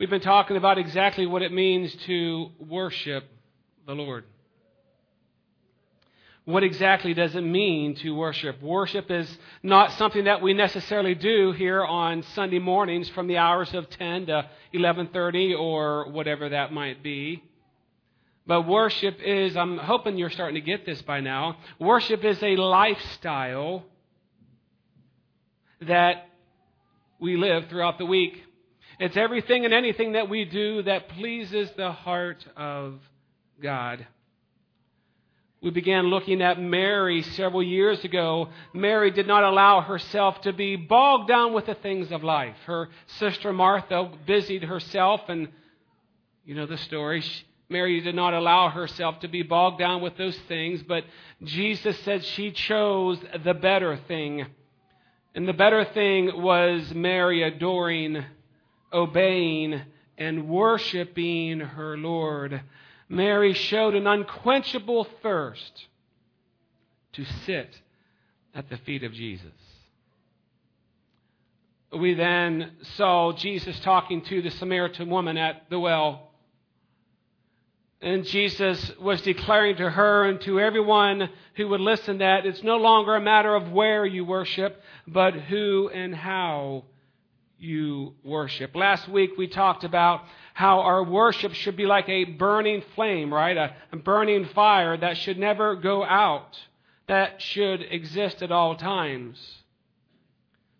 We've been talking about exactly what it means to worship the Lord. What exactly does it mean to worship? Worship is not something that we necessarily do here on Sunday mornings from the hours of 10 to 11:30 or whatever that might be. But worship is I'm hoping you're starting to get this by now. Worship is a lifestyle that we live throughout the week. It's everything and anything that we do that pleases the heart of God. We began looking at Mary several years ago. Mary did not allow herself to be bogged down with the things of life. Her sister Martha busied herself, and you know the story. Mary did not allow herself to be bogged down with those things, but Jesus said she chose the better thing. And the better thing was Mary adoring, obeying, and worshiping her Lord. Mary showed an unquenchable thirst to sit at the feet of Jesus. We then saw Jesus talking to the Samaritan woman at the well. And Jesus was declaring to her and to everyone who would listen that it's no longer a matter of where you worship, but who and how you worship. Last week we talked about how our worship should be like a burning flame, right? A, a, burning fire that should never go out, that should exist at all times.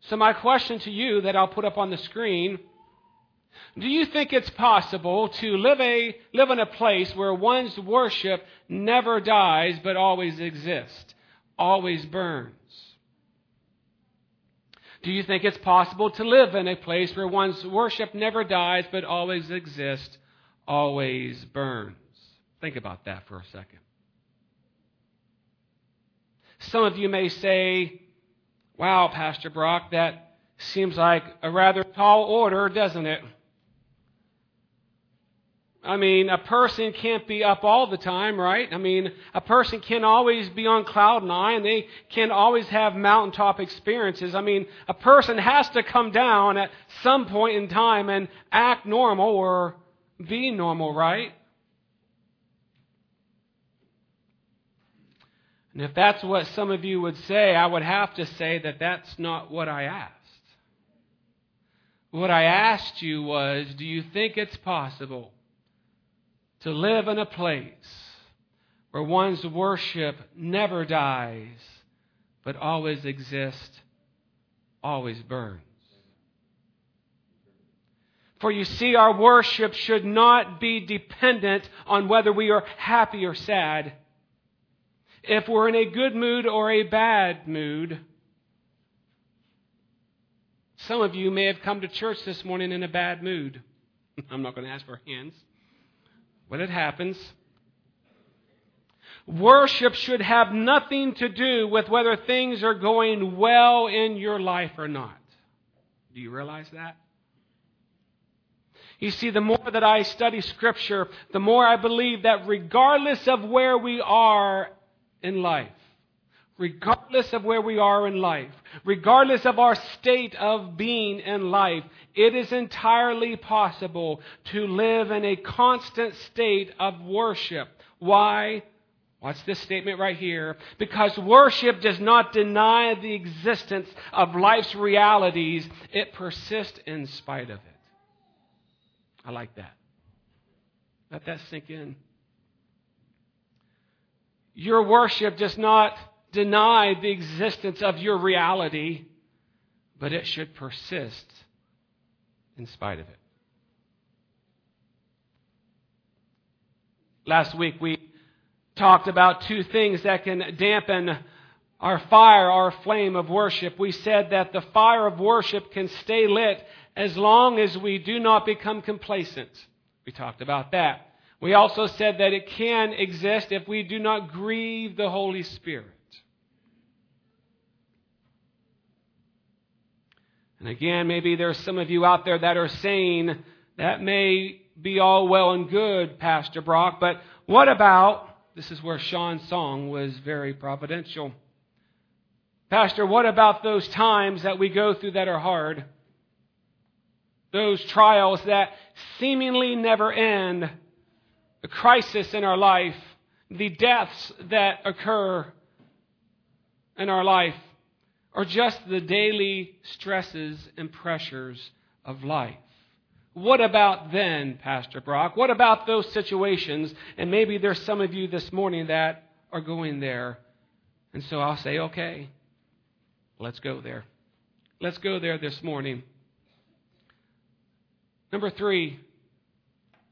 So, my question to you that I'll put up on the screen do you think it's possible to live, a, live in a place where one's worship never dies but always exists, always burns? Do you think it's possible to live in a place where one's worship never dies but always exists, always burns? Think about that for a second. Some of you may say, Wow, Pastor Brock, that seems like a rather tall order, doesn't it? I mean, a person can't be up all the time, right? I mean, a person can't always be on cloud nine. They can't always have mountaintop experiences. I mean, a person has to come down at some point in time and act normal or be normal, right? And if that's what some of you would say, I would have to say that that's not what I asked. What I asked you was, do you think it's possible? To live in a place where one's worship never dies, but always exists, always burns. For you see, our worship should not be dependent on whether we are happy or sad. If we're in a good mood or a bad mood, some of you may have come to church this morning in a bad mood. I'm not going to ask for hands when it happens. Worship should have nothing to do with whether things are going well in your life or not. Do you realize that? You see, the more that I study Scripture, the more I believe that regardless of where we are in life, regardless of where we are in life, regardless of our state of being in life, it is entirely possible to live in a constant state of worship. Why? What's this statement right here? Because worship does not deny the existence of life's realities, it persists in spite of it. I like that. Let that sink in. Your worship does not deny the existence of your reality, but it should persist in spite of it. Last week we talked about two things that can dampen our fire, our flame of worship. We said that the fire of worship can stay lit as long as we do not become complacent. We talked about that. We also said that it can exist if we do not grieve the Holy Spirit. And again, maybe there's some of you out there that are saying, that may be all well and good, Pastor Brock, but what about, this is where Sean's song was very providential. Pastor, what about those times that we go through that are hard? those trials that seemingly never end, the crisis in our life, the deaths that occur in our life, or just the daily stresses and pressures of life. What about then, Pastor Brock? What about those situations? And maybe there's some of you this morning that are going there. And so I'll say, okay, let's go there. Let's go there this morning. Number three,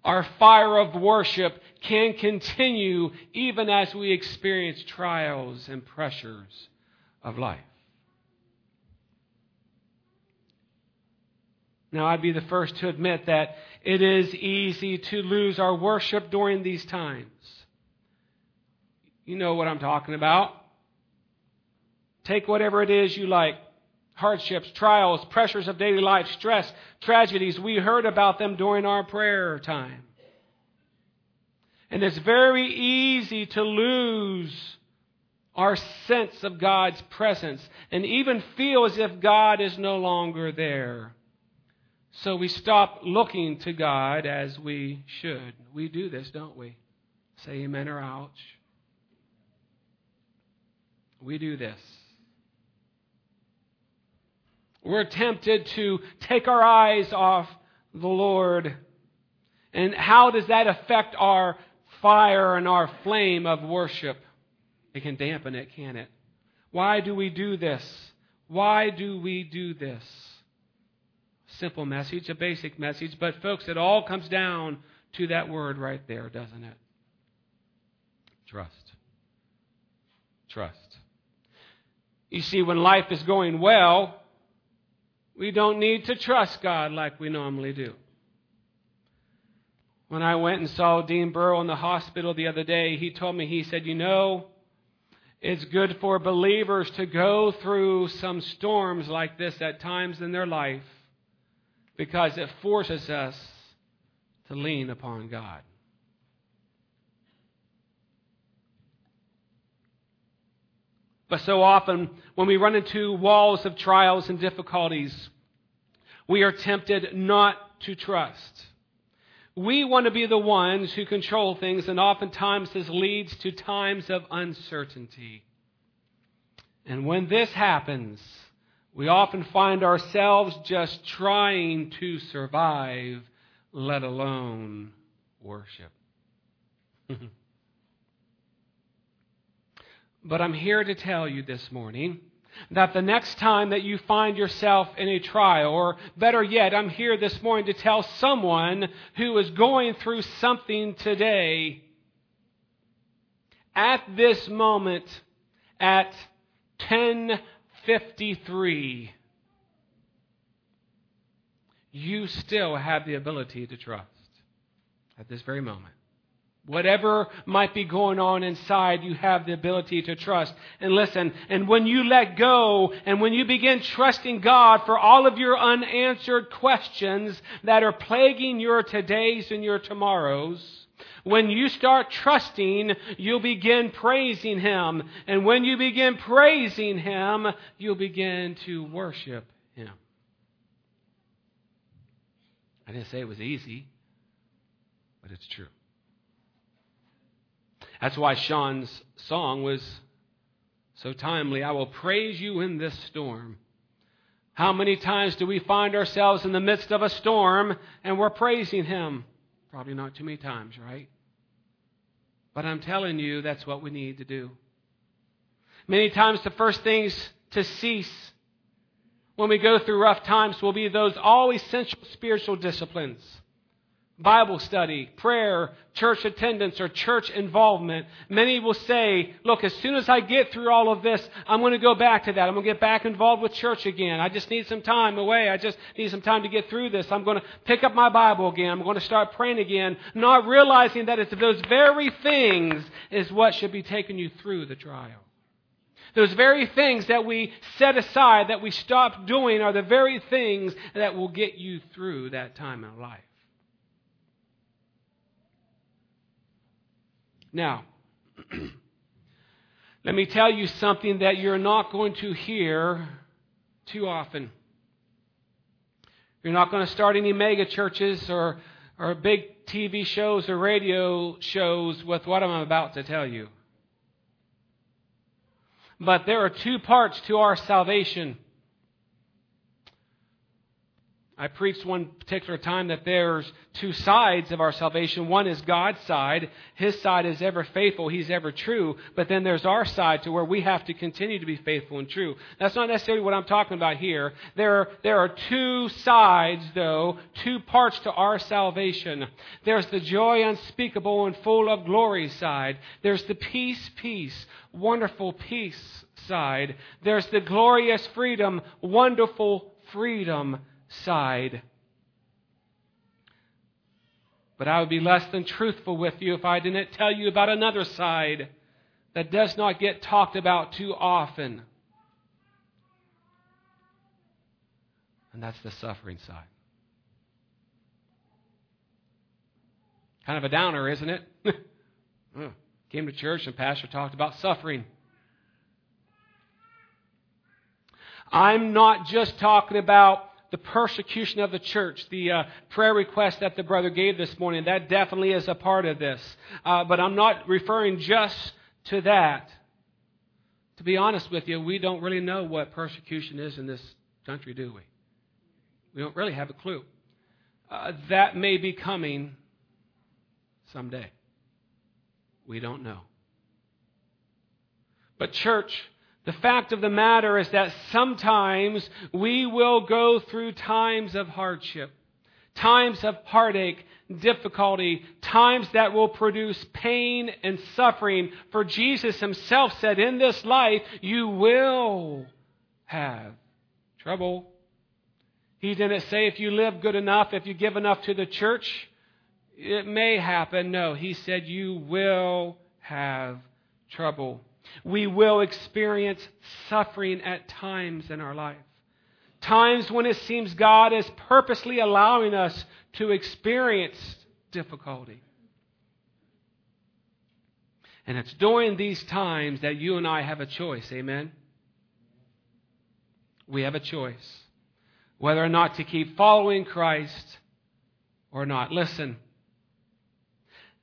our fire of worship can continue even as we experience trials and pressures of life. Now, I'd be the first to admit that it is easy to lose our worship during these times. You know what I'm talking about. Take whatever it is you like hardships, trials, pressures of daily life, stress, tragedies. We heard about them during our prayer time. And it's very easy to lose our sense of God's presence and even feel as if God is no longer there. So we stop looking to God as we should. We do this, don't we? Say amen or ouch. We do this. We're tempted to take our eyes off the Lord. And how does that affect our fire and our flame of worship? It can dampen it, can it? Why do we do this? Why do we do this? Simple message, a basic message, but folks, it all comes down to that word right there, doesn't it? Trust. Trust. You see, when life is going well, we don't need to trust God like we normally do. When I went and saw Dean Burrow in the hospital the other day, he told me, he said, You know, it's good for believers to go through some storms like this at times in their life because it forces us to lean upon God. But so often, when we run into walls of trials and difficulties, we are tempted not to trust. We want to be the ones who control things, and oftentimes this leads to times of uncertainty. And when this happens, we often find ourselves just trying to survive, let alone worship. But I'm here to tell you this morning that the next time that you find yourself in a trial, or better yet, I'm here this morning to tell someone who is going through something today, at this moment, at 1053, you still have the ability to trust at this very moment. Whatever might be going on inside, you have the ability to trust. And listen, and when you let go and when you begin trusting God for all of your unanswered questions that are plaguing your todays and your tomorrows, when you start trusting, you'll begin praising Him. And when you begin praising Him, you'll begin to worship Him. I didn't say it was easy, but it's true. That's why Sean's song was so timely. I will praise you in this storm. How many times do we find ourselves in the midst of a storm and we're praising Him? Probably not too many times, right? But I'm telling you, that's what we need to do. Many times, the first things to cease when we go through rough times will be those all essential spiritual disciplines Bible study, prayer, church attendance, or church involvement. Many will say, look, as soon as I get through all of this, I'm going to go back to that. I'm going to get back involved with church again. I just need some time away. I just need some time to get through this. I'm going to pick up my Bible again. I'm going to start praying again, not realizing that it's those very things is what should be taking you through the trial. Those very things that we set aside, that we stop doing, are the very things that will get you through that time in life. Now, let me tell you something that you're not going to hear too often. You're not going to start any mega churches or, or big TV shows or radio shows with what I'm about to tell you. But there are two parts to our salvation. I preached one particular time that there's two sides of our salvation. One is God's side. His side is ever faithful. He's ever true. But then there's our side to where we have to continue to be faithful and true. That's not necessarily what I'm talking about here. There are, there are two sides, though, two parts to our salvation. There's the joy unspeakable and full of glory side. There's the peace, peace, wonderful peace side. There's the glorious freedom, wonderful freedom side. But I would be less than truthful with you if I didn't tell you about another side that does not get talked about too often. And that's the suffering side. Kind of a downer, isn't it? Mm. Came to church and pastor talked about suffering. I'm not just talking about the persecution of the church, the uh, prayer request that the brother gave this morning, that definitely is a part of this. Uh, but I'm not referring just to that. To be honest with you, we don't really know what persecution is in this country, do we? We don't really have a clue. Uh, that may be coming someday. We don't know. But, church, the fact of the matter is that sometimes we will go through times of hardship, times of heartache, difficulty, times that will produce pain and suffering. For Jesus himself said, In this life you will have trouble. He didn't say if you live good enough, if you give enough to the church, it may happen. No, he said you will have trouble. We will experience suffering at times in our life. Times when it seems God is purposely allowing us to experience difficulty. And it's during these times that you and I have a choice. Amen? We have a choice whether or not to keep following Christ or not. Listen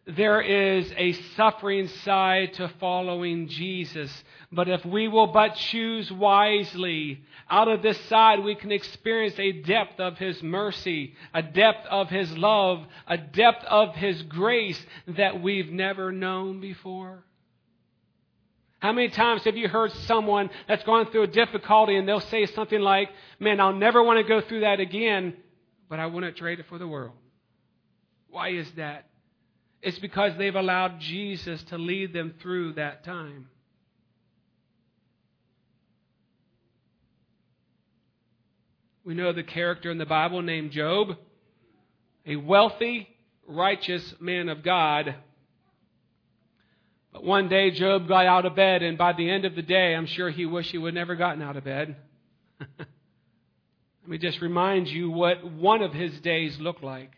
there is a suffering side to following Jesus. But if we will but choose wisely, out of this side we can experience a depth of His mercy, a depth of His love, a depth of His grace that we've never known before. How many times have you heard someone that's gone through a difficulty and they'll say something like, Man, I'll never want to go through that again, but I wouldn't trade it for the world? Why is that? It's because they've allowed Jesus to lead them through that time. We know the character in the Bible named Job, a wealthy, righteous man of God. But one day Job got out of bed, and by the end of the day, I'm sure he wished he would never gotten out of bed. Let me just remind you what one of his days looked like.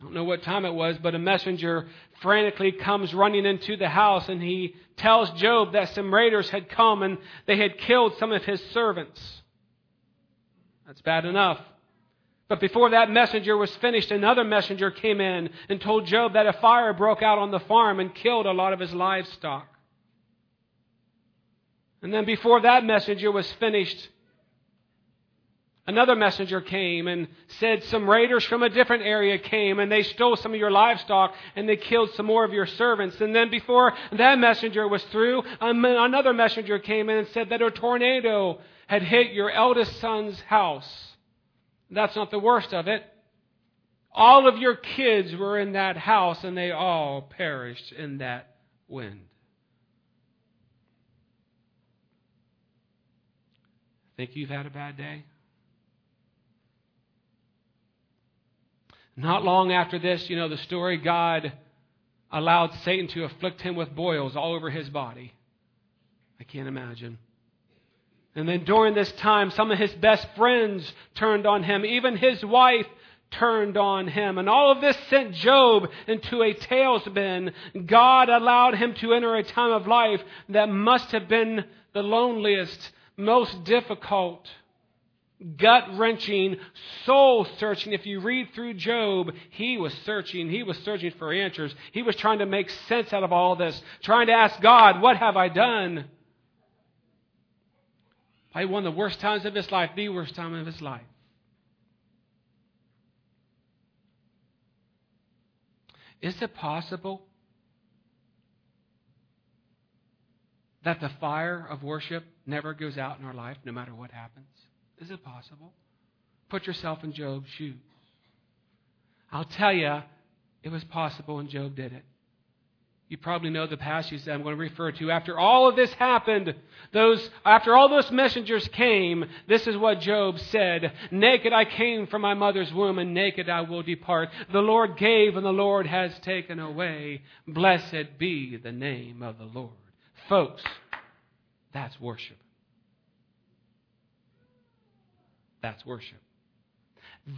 I don't know what time it was, but a messenger frantically comes running into the house and he tells Job that some raiders had come and they had killed some of his servants. That's bad enough. But before that messenger was finished, another messenger came in and told Job that a fire broke out on the farm and killed a lot of his livestock. And then before that messenger was finished, Another messenger came and said some raiders from a different area came and they stole some of your livestock and they killed some more of your servants. And then before that messenger was through, um, another messenger came in and said that a tornado had hit your eldest son's house. That's not the worst of it. All of your kids were in that house and they all perished in that wind. Think you've had a bad day? Not long after this, you know the story, God allowed Satan to afflict him with boils all over his body. I can't imagine. And then during this time, some of his best friends turned on him. Even his wife turned on him. And all of this sent Job into a tailspin. God allowed him to enter a time of life that must have been the loneliest, most difficult. Gut wrenching, soul searching. If you read through Job, he was searching. He was searching for answers. He was trying to make sense out of all this, trying to ask God, What have I done? Probably one of the worst times of his life, the worst time of his life. Is it possible that the fire of worship never goes out in our life no matter what happens? Is it possible? Put yourself in Job's shoes. I'll tell you, it was possible and Job did it. You probably know the passage that I'm going to refer to. After all of this happened, those, after all those messengers came, this is what Job said. Naked I came from my mother's womb, and naked I will depart. The Lord gave, and the Lord has taken away. Blessed be the name of the Lord. Folks, that's worship. That's worship.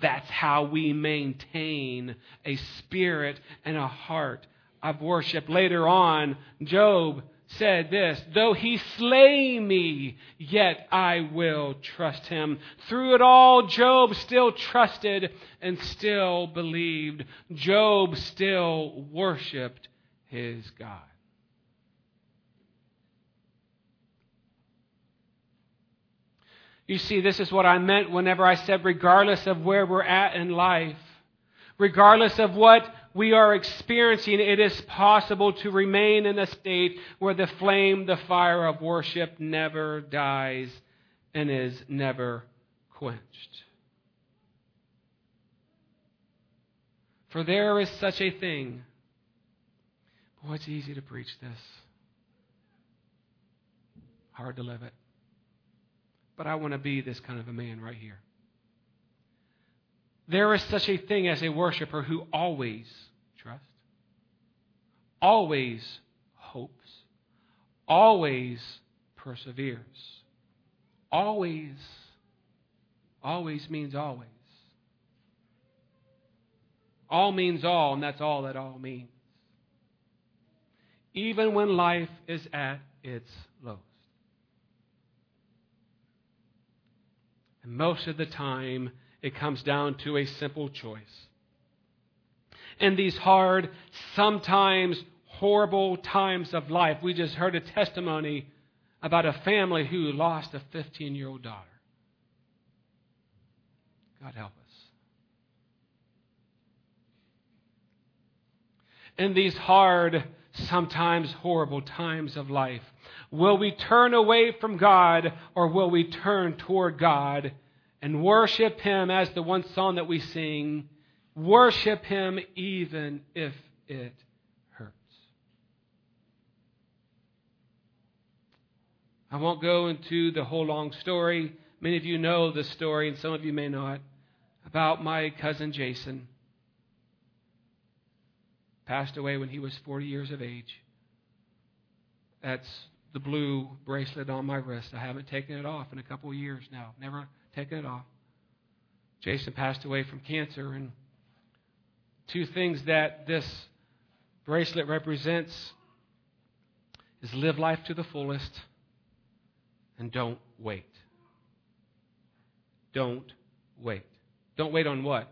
That's how we maintain a spirit and a heart of worship. Later on, Job said this Though he slay me, yet I will trust him. Through it all, Job still trusted and still believed. Job still worshiped his God. You see, this is what I meant whenever I said, regardless of where we're at in life, regardless of what we are experiencing, it is possible to remain in a state where the flame, the fire of worship never dies and is never quenched. For there is such a thing. Boy, it's easy to preach this. Hard to live it. But I want to be this kind of a man right here. There is such a thing as a worshiper who always trusts, always hopes, always perseveres. Always, always means always. All means all, and that's all that all means. Even when life is at its lowest. And most of the time, it comes down to a simple choice. In these hard, sometimes horrible times of life, we just heard a testimony about a family who lost a 15 year old daughter. God help us. In these hard, sometimes horrible times of life, Will we turn away from God or will we turn toward God and worship Him as the one song that we sing? Worship Him even if it hurts. I won't go into the whole long story. Many of you know the story, and some of you may not, about my cousin Jason. Passed away when he was 40 years of age. That's the blue bracelet on my wrist. I haven't taken it off in a couple of years now. Never taken it off. Jason passed away from cancer, and two things that this bracelet represents is live life to the fullest and don't wait. Don't wait. Don't wait on what?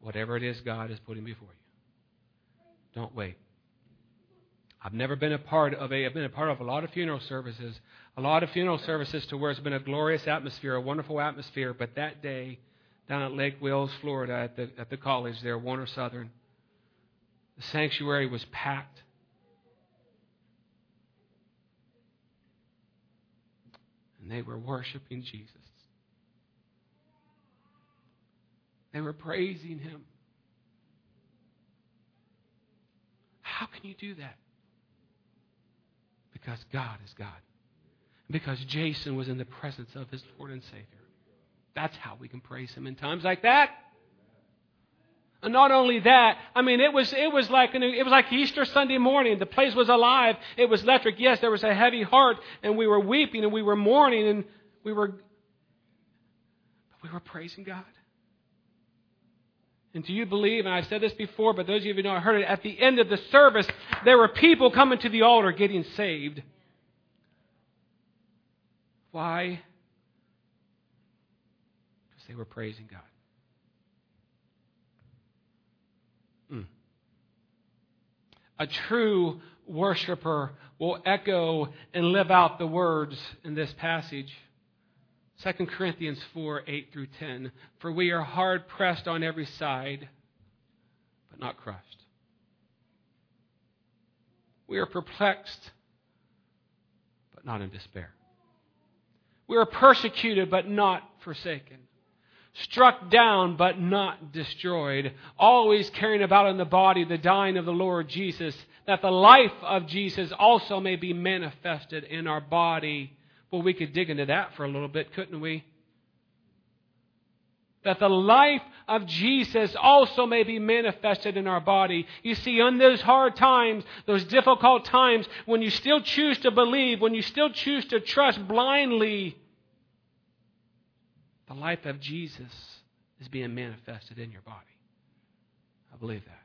Whatever it is God is putting before you. Don't wait. I've never been a part of a, I've been a part of a lot of funeral services, a lot of funeral services to where it's been a glorious atmosphere, a wonderful atmosphere. But that day, down at Lake Wales, Florida, at the, at the college there, Warner Southern, the sanctuary was packed. And they were worshiping Jesus. They were praising him. How can you do that? Because God is God. Because Jason was in the presence of his Lord and Savior. That's how we can praise him in times like that. And not only that, I mean, it was it was like it was like Easter Sunday morning. The place was alive. It was electric. Yes, there was a heavy heart, and we were weeping and we were mourning and we were, but we were praising God. And do you believe, and I've said this before, but those of you who know I heard it, at the end of the service, there were people coming to the altar getting saved. Why? Because they were praising God. Mm. A true worshiper will echo and live out the words in this passage. 2 Corinthians 4 8 through 10. For we are hard pressed on every side, but not crushed. We are perplexed, but not in despair. We are persecuted, but not forsaken. Struck down, but not destroyed. Always carrying about in the body the dying of the Lord Jesus, that the life of Jesus also may be manifested in our body. Well, we could dig into that for a little bit, couldn't we? that the life of Jesus also may be manifested in our body. You see, in those hard times, those difficult times, when you still choose to believe, when you still choose to trust blindly, the life of Jesus is being manifested in your body. I believe that.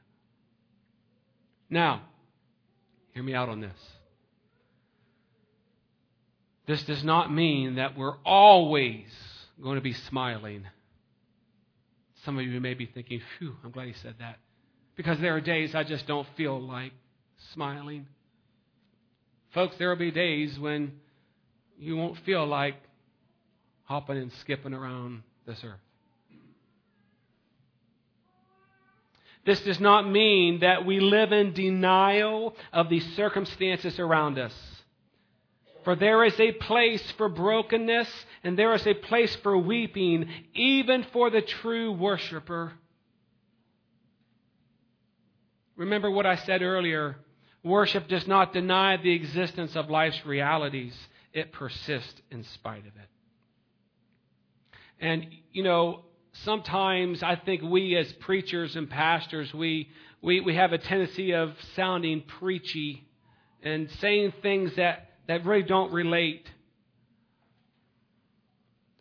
Now, hear me out on this. This does not mean that we're always going to be smiling some of you may be thinking, phew, I'm glad he said that. Because there are days I just don't feel like smiling. Folks, there will be days when you won't feel like hopping and skipping around this earth. This does not mean that we live in denial of the circumstances around us. For there is a place for brokenness and there is a place for weeping, even for the true worshiper. Remember what I said earlier worship does not deny the existence of life's realities, it persists in spite of it. And, you know, sometimes I think we as preachers and pastors, we, we, we have a tendency of sounding preachy and saying things that that really don't relate.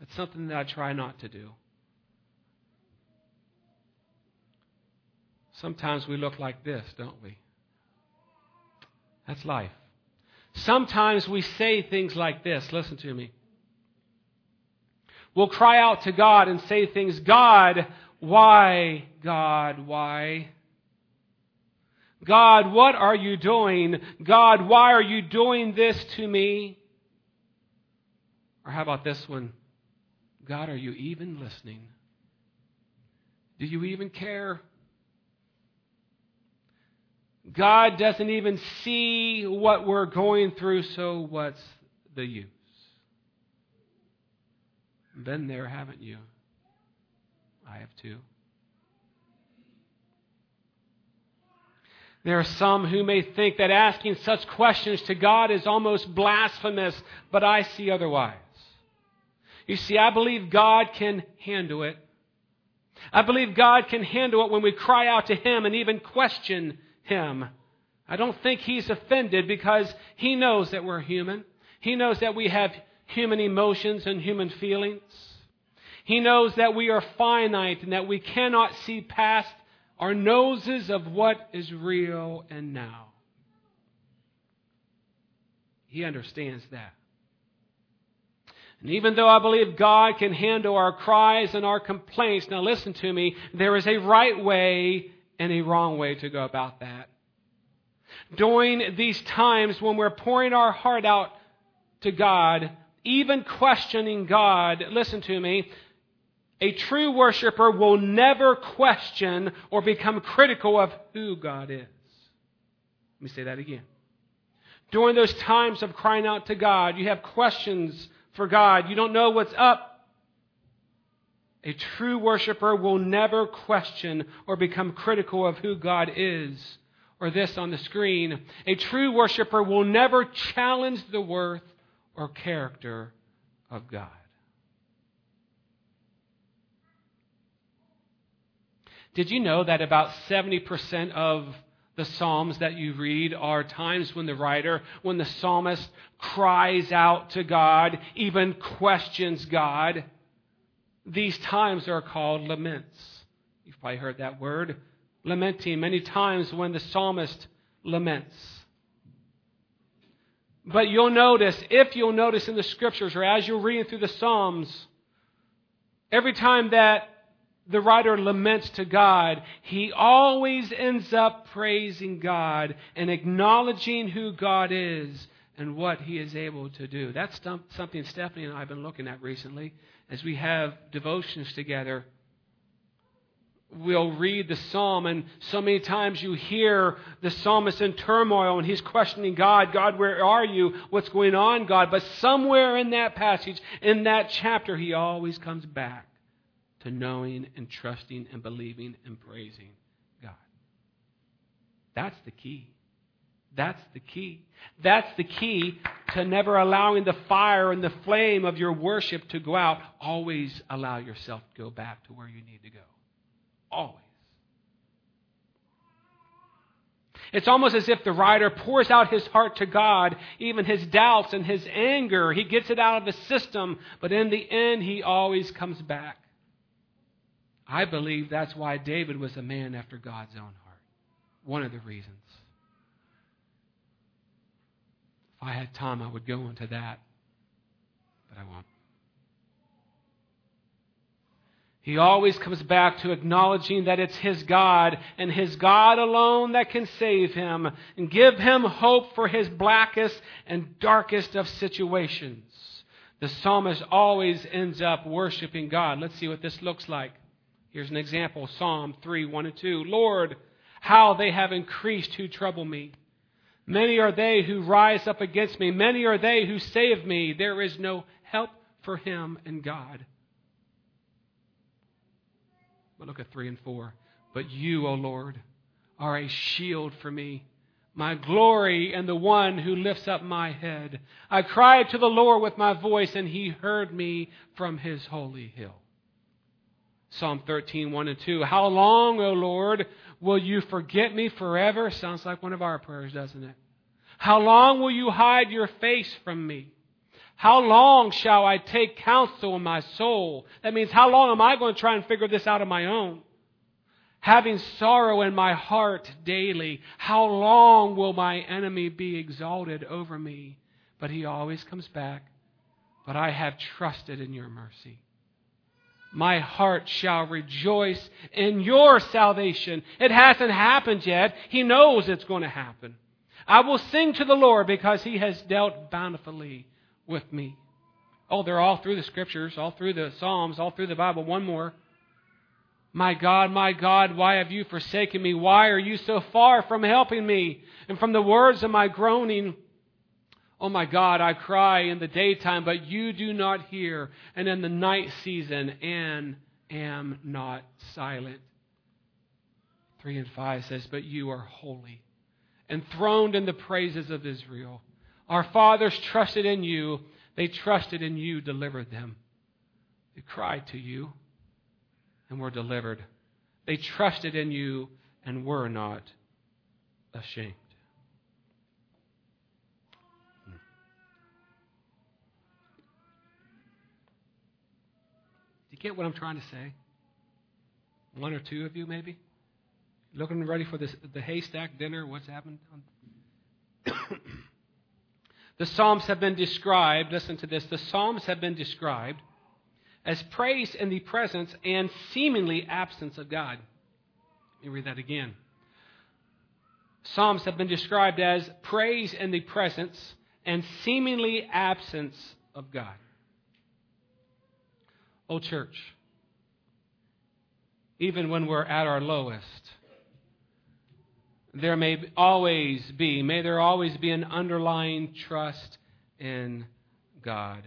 That's something that I try not to do. Sometimes we look like this, don't we? That's life. Sometimes we say things like this. Listen to me. We'll cry out to God and say things God, why? God, why? God, what are you doing? God, why are you doing this to me? Or how about this one? God, are you even listening? Do you even care? God doesn't even see what we're going through, so what's the use? Been there, haven't you? I have too. There are some who may think that asking such questions to God is almost blasphemous, but I see otherwise. You see, I believe God can handle it. I believe God can handle it when we cry out to Him and even question Him. I don't think He's offended because He knows that we're human. He knows that we have human emotions and human feelings. He knows that we are finite and that we cannot see past our noses of what is real and now. He understands that. And even though I believe God can handle our cries and our complaints, now listen to me, there is a right way and a wrong way to go about that. During these times when we're pouring our heart out to God, even questioning God, listen to me, a true worshiper will never question or become critical of who God is. Let me say that again. During those times of crying out to God, you have questions for God, you don't know what's up. A true worshiper will never question or become critical of who God is. Or this on the screen. A true worshiper will never challenge the worth or character of God. Did you know that about 70% of the Psalms that you read are times when the writer, when the psalmist cries out to God, even questions God? These times are called laments. You've probably heard that word. Lamenting, many times when the psalmist laments. But you'll notice, if you'll notice in the scriptures or as you're reading through the Psalms, Every time that the writer laments to God, he always ends up praising God and acknowledging who God is and what he is able to do. That's something Stephanie and I have been looking at recently as we have devotions together. We'll read the psalm, and so many times you hear the psalmist in turmoil and he's questioning God God, where are you? What's going on, God? But somewhere in that passage, in that chapter, he always comes back to knowing and trusting and believing and praising God. That's the key. That's the key. That's the key to never allowing the fire and the flame of your worship to go out. Always allow yourself to go back to where you need to go. Always. It's almost as if the writer pours out his heart to God, even his doubts and his anger. He gets it out of the system, but in the end, he always comes back. I believe that's why David was a man after God's own heart. One of the reasons. If I had time, I would go into that, but I won't. He always comes back to acknowledging that it's his God and his God alone that can save him and give him hope for his blackest and darkest of situations. The psalmist always ends up worshiping God. Let's see what this looks like. Here's an example Psalm 3 1 and 2. Lord, how they have increased who trouble me. Many are they who rise up against me. Many are they who save me, There is no help for him in God. But look at 3 and 4. But you, O Lord, are a shield for me, my glory and the one who lifts up my head. I cried to the Lord with my voice, and he heard me from his holy hill. Psalm 13, 1 and 2. How long, O Lord, will you forget me forever? Sounds like one of our prayers, doesn't it? How long will you hide your face from me? How long shall I take counsel in my soul? That means, how long am I going to try and figure this out on my own? Having sorrow in my heart daily, how long will my enemy be exalted over me? But he always comes back. But I have trusted in your mercy my heart shall rejoice in your salvation. It hasn't happened yet. He knows it's going to happen. I will sing to the Lord because he has dealt bountifully with me. Oh, they're all through the scriptures, all through the Psalms, all through the Bible. One more. My God, my God, why have you forsaken me? Why are you so far from helping me? And from the words of my groaning, Oh my God, I cry in the daytime, but you do not hear, and in the night season, and am not silent. 3 and 5 says, But you are holy, enthroned in the praises of Israel. Our fathers trusted in you, they trusted in you, delivered them. They cried to you and were delivered. They trusted in you and were not ashamed. you get what I'm trying to say? One or two of you, maybe? Looking ready for this, the haystack dinner? What's happened? the Psalms have been described, listen to this, the Psalms have been described as praise in the presence and seemingly absence of God. Let me read that again. Psalms have been described as praise in the presence and seemingly absence of God. Oh, church, even when we're at our lowest, there may always be, may there always be an underlying trust in God.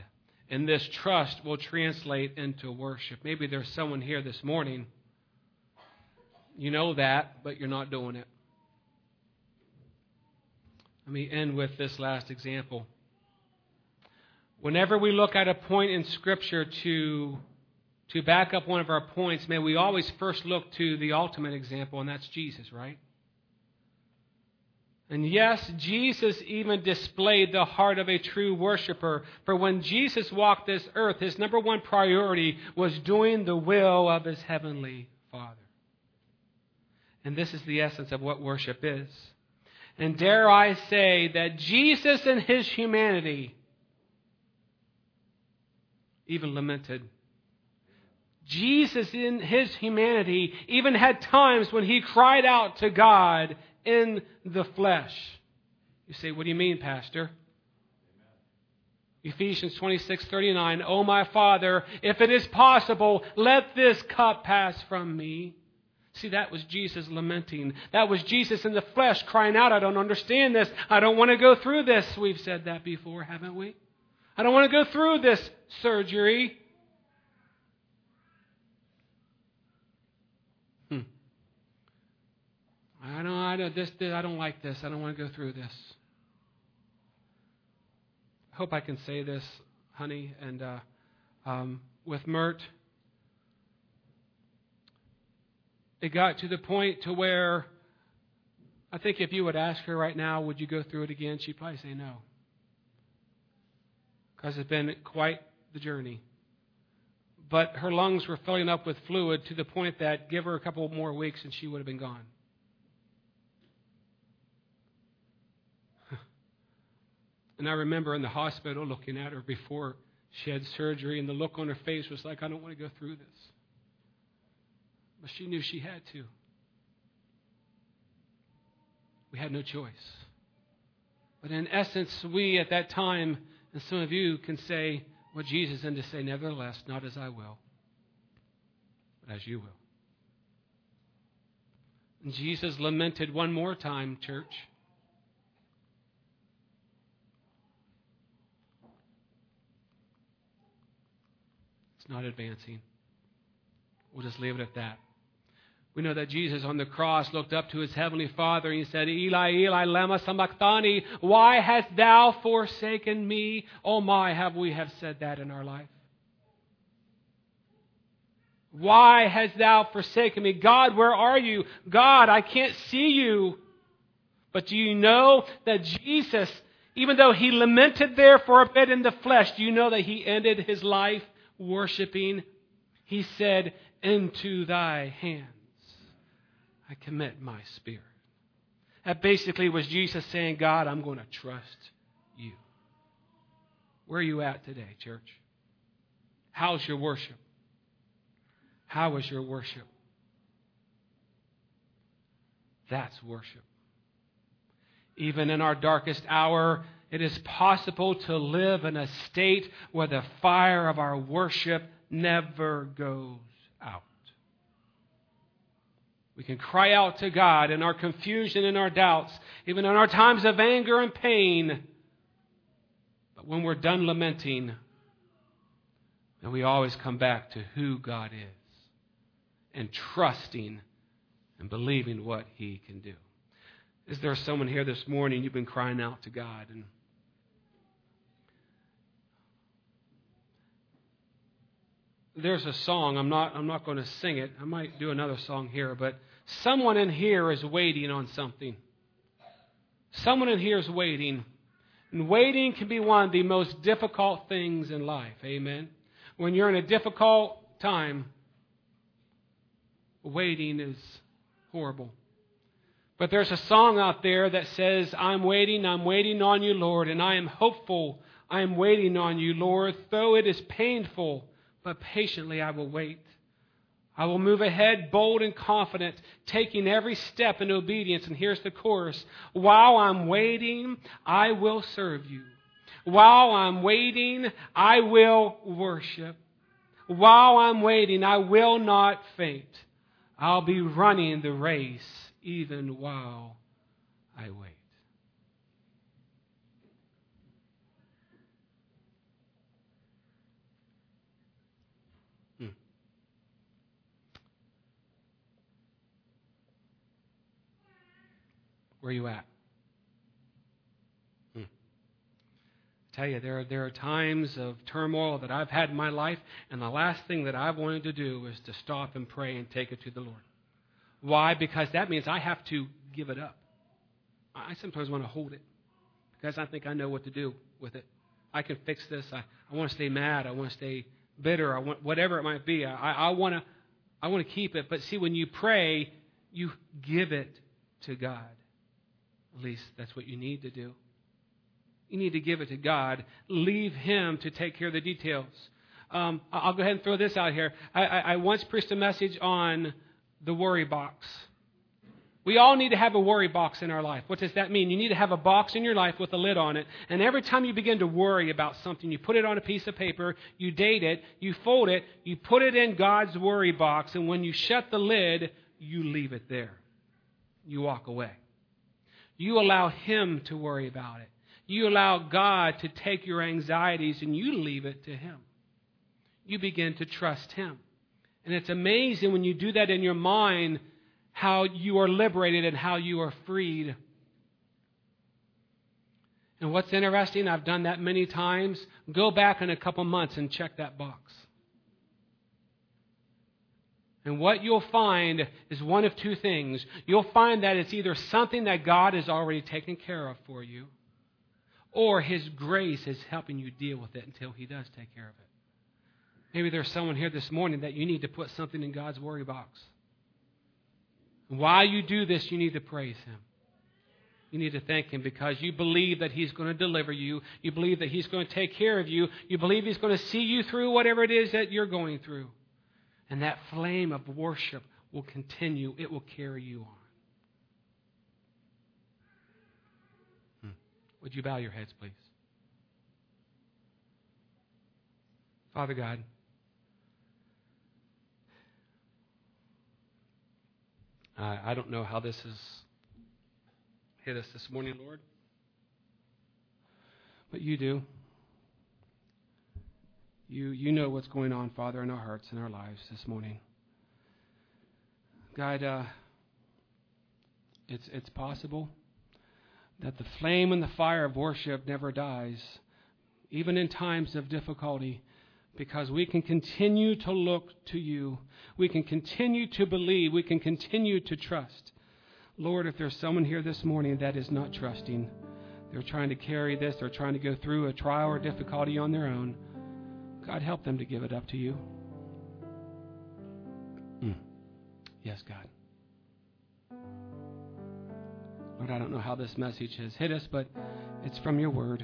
And this trust will translate into worship. Maybe there's someone here this morning. You know that, but you're not doing it. Let me end with this last example. Whenever we look at a point in Scripture to to back up one of our points, may we always first look to the ultimate example, and that's Jesus, right? And yes, Jesus even displayed the heart of a true worshiper. For when Jesus walked this earth, his number one priority was doing the will of his heavenly Father. And this is the essence of what worship is. And dare I say that Jesus in his humanity even lamented Jesus, in his humanity, even had times when he cried out to God in the flesh. You say, What do you mean, Pastor? Ephesians 26:39 Oh my father if it is possible let this cup pass from me. See that was Jesus lamenting. That was Jesus in the flesh crying out I don't understand this. I don't want to go through this. We've said that before haven't we? I don't want to go through this surgery I don't I don't this, this I don't like this I don't want to go through this I hope I can say this, honey, and uh, um, with Mert, it got to the point to where I think if you would ask her right now, would you go through it again? She'd probably say no. Because it's been quite the journey. But her lungs were filling up with fluid to the point that give her a couple more weeks and she would have been gone. And I remember in the hospital looking at her before she had surgery, and the look on her face was like, I don't want to go through this. But she knew she had to. We had no choice. But in essence, we at that time, and some of you can say what Jesus and to say, Nevertheless, not as I will, but as you will. And Jesus lamented one more time, church. Not advancing. We'll just leave it at that. We know that Jesus on the cross looked up to his heavenly Father and he said, Eli, Eli, lama sabachthani, why hast thou forsaken me? Oh my, have we have said that in our life. Why hast thou forsaken me? God, where are you? God, I can't see you. But do you know that Jesus, even though he lamented there for a bit in the flesh, do you know that he ended his life worshiping, he said, Into thy hands I commit my spirit. That basically was Jesus saying, God, I'm going to trust you. Where are you at today, church? How's your worship? How is your worship? That's worship. Even in our darkest hour, it is possible to live in a state where the fire of our worship never goes out. We can cry out to God in our confusion and our doubts, even in our times of anger and pain. But when we're done lamenting, then we always come back to who God is and trusting and believing what He can do. Is there someone here this morning you've been crying out to God and there's a song. I'm not, I'm not going to sing it. I might do another song here, but someone in here is waiting on something. Someone in here is waiting. And waiting can be one of the most difficult things in life. Amen. When you're in a difficult time, waiting is horrible. But there's a song out there that says, I'm waiting, I'm waiting on you, Lord, and I am hopeful. I am waiting on you, Lord, though it is painful but patiently I will wait. I will move ahead bold and confident, taking every step in obedience. And here's the chorus While I'm waiting, I will serve you. While I'm waiting, I will worship. While I'm waiting, I will not faint. I'll be running the race even while I wait. Where are you at? Hmm. I tell you, there are, there are times of turmoil that I've had in my life, and the last thing that I've wanted to do is to stop and pray and take it to the Lord. Why? Because that means I have to give it up. I sometimes want to hold it because I think I know what to do with it. I can fix this. I, I want to stay mad. I want to stay bitter. I want whatever it might be. I, I want to I want to keep it. But see, when you pray, you give it to God. At least that's what you need to do. You need to give it to God. Leave Him to take care of the details. Um, I'll go ahead and throw this out here. I, I, I once preached a message on the worry box. We all need to have a worry box in our life. What does that mean? You need to have a box in your life with a lid on it. And every time you begin to worry about something, you put it on a piece of paper, you date it, you fold it, you put it in God's worry box, and when you shut the lid, you leave it there. You walk away. You allow Him to worry about it. You allow God to take your anxieties and you leave it to Him. You begin to trust Him. And it's amazing when you do that in your mind how you are liberated and how you are freed. And what's interesting, I've done that many times. Go back in a couple months and check that box. And what you'll find is one of two things. You'll find that it's either something that God has already taken care of for you, or His grace is helping you deal with it until He does take care of it. Maybe there's someone here this morning that you need to put something in God's worry box. while you do this, you need to praise Him. You need to thank Him because you believe that He's going to deliver you. You believe that He's going to take care of you. You believe He's going to see you through whatever it is that you're going through. And that flame of worship will continue, it will carry you on. Hmm. Would you bow your heads, please? Father God, I, I don't know how this has hit us this morning, Lord, but you do. You, you know what's going on, Father, in our hearts and our lives this morning. God, uh, it's, it's possible that the flame and the fire of worship never dies, even in times of difficulty, because we can continue to look to you. We can continue to believe. We can continue to trust. Lord, if there's someone here this morning that is not trusting, they're trying to carry this, they're trying to go through a trial or difficulty on their own. God, help them to give it up to you. Mm. Yes, God. Lord, I don't know how this message has hit us, but it's from your word.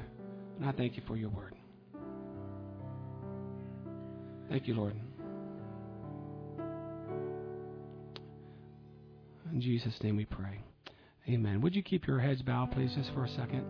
And I thank you for your word. Thank you, Lord. In Jesus' name we pray. Amen. Would you keep your heads bowed, please, just for a second?